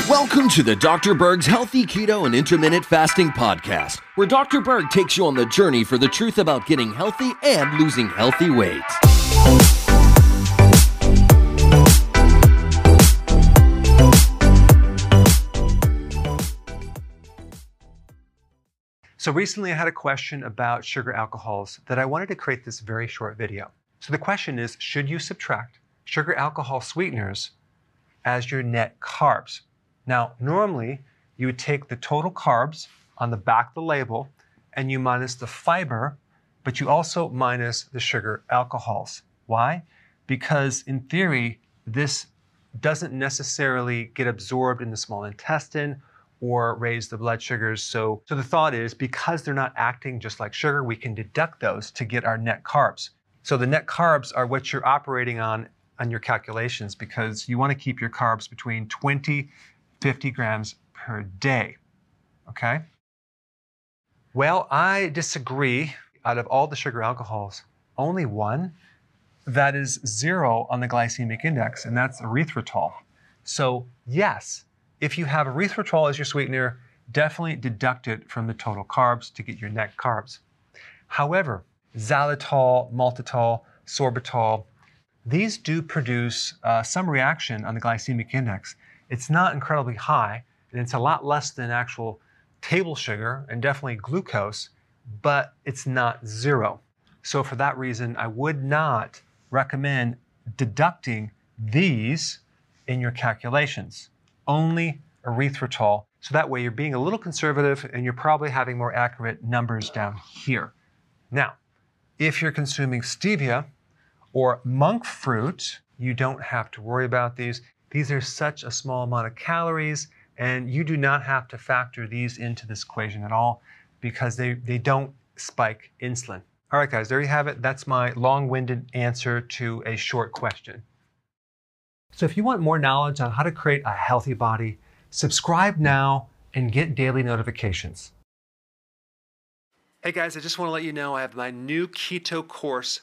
Welcome to the Dr. Berg's Healthy Keto and Intermittent Fasting Podcast, where Dr. Berg takes you on the journey for the truth about getting healthy and losing healthy weight. So recently I had a question about sugar alcohols that I wanted to create this very short video. So the question is, should you subtract sugar alcohol sweeteners as your net carbs. Now, normally you would take the total carbs on the back of the label and you minus the fiber, but you also minus the sugar alcohols. Why? Because in theory, this doesn't necessarily get absorbed in the small intestine or raise the blood sugars. So, so the thought is because they're not acting just like sugar, we can deduct those to get our net carbs. So the net carbs are what you're operating on on your calculations because you want to keep your carbs between 20 50 grams per day. Okay? Well, I disagree. Out of all the sugar alcohols, only one that is zero on the glycemic index, and that's erythritol. So, yes, if you have erythritol as your sweetener, definitely deduct it from the total carbs to get your net carbs. However, xylitol, maltitol, sorbitol, these do produce uh, some reaction on the glycemic index. It's not incredibly high, and it's a lot less than actual table sugar and definitely glucose, but it's not zero. So for that reason, I would not recommend deducting these in your calculations. Only erythritol. So that way you're being a little conservative and you're probably having more accurate numbers down here. Now, if you're consuming stevia, or monk fruit, you don't have to worry about these. These are such a small amount of calories, and you do not have to factor these into this equation at all because they, they don't spike insulin. All right, guys, there you have it. That's my long winded answer to a short question. So, if you want more knowledge on how to create a healthy body, subscribe now and get daily notifications. Hey guys, I just want to let you know I have my new keto course